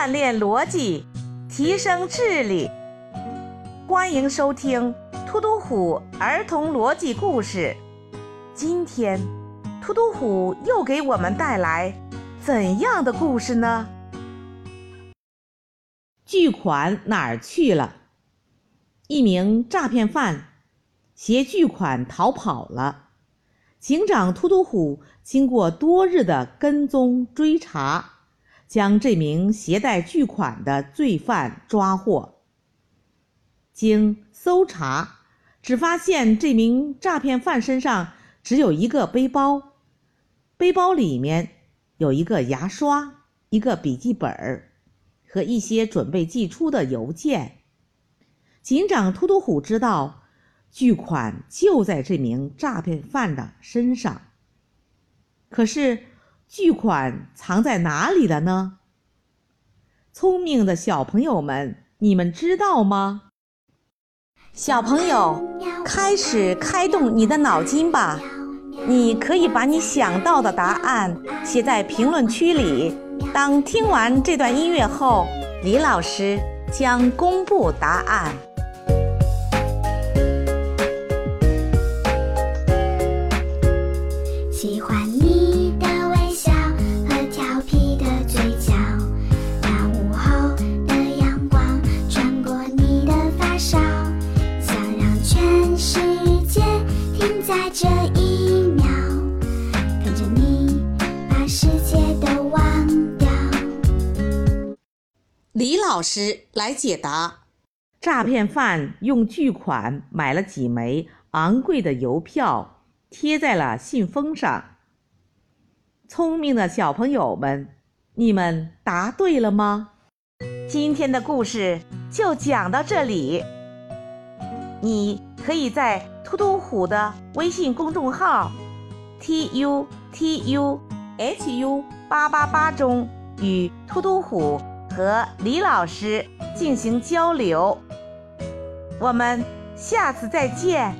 锻炼逻辑，提升智力。欢迎收听突突虎儿童逻辑故事。今天，突突虎又给我们带来怎样的故事呢？巨款哪儿去了？一名诈骗犯携巨款逃跑了。警长突突虎经过多日的跟踪追查，将这名携带巨款的罪犯抓获。经搜查，只发现这名诈骗犯身上只有一个背包，背包里面有一个牙刷、一个笔记本和一些准备寄出的邮件。警长突突虎知道。巨款就在这名诈骗犯的身上。可是，巨款藏在哪里了呢？聪明的小朋友们，你们知道吗？小朋友，开始开动你的脑筋吧！你可以把你想到的答案写在评论区里。当听完这段音乐后，李老师将公布答案。喜欢这一秒，看着你把世界都忘掉李老师来解答：诈骗犯用巨款买了几枚昂贵的邮票，贴在了信封上。聪明的小朋友们，你们答对了吗？今天的故事就讲到这里。你可以在突突虎的微信公众号 “t u t u h u 八八八”中与突突虎。和李老师进行交流，我们下次再见。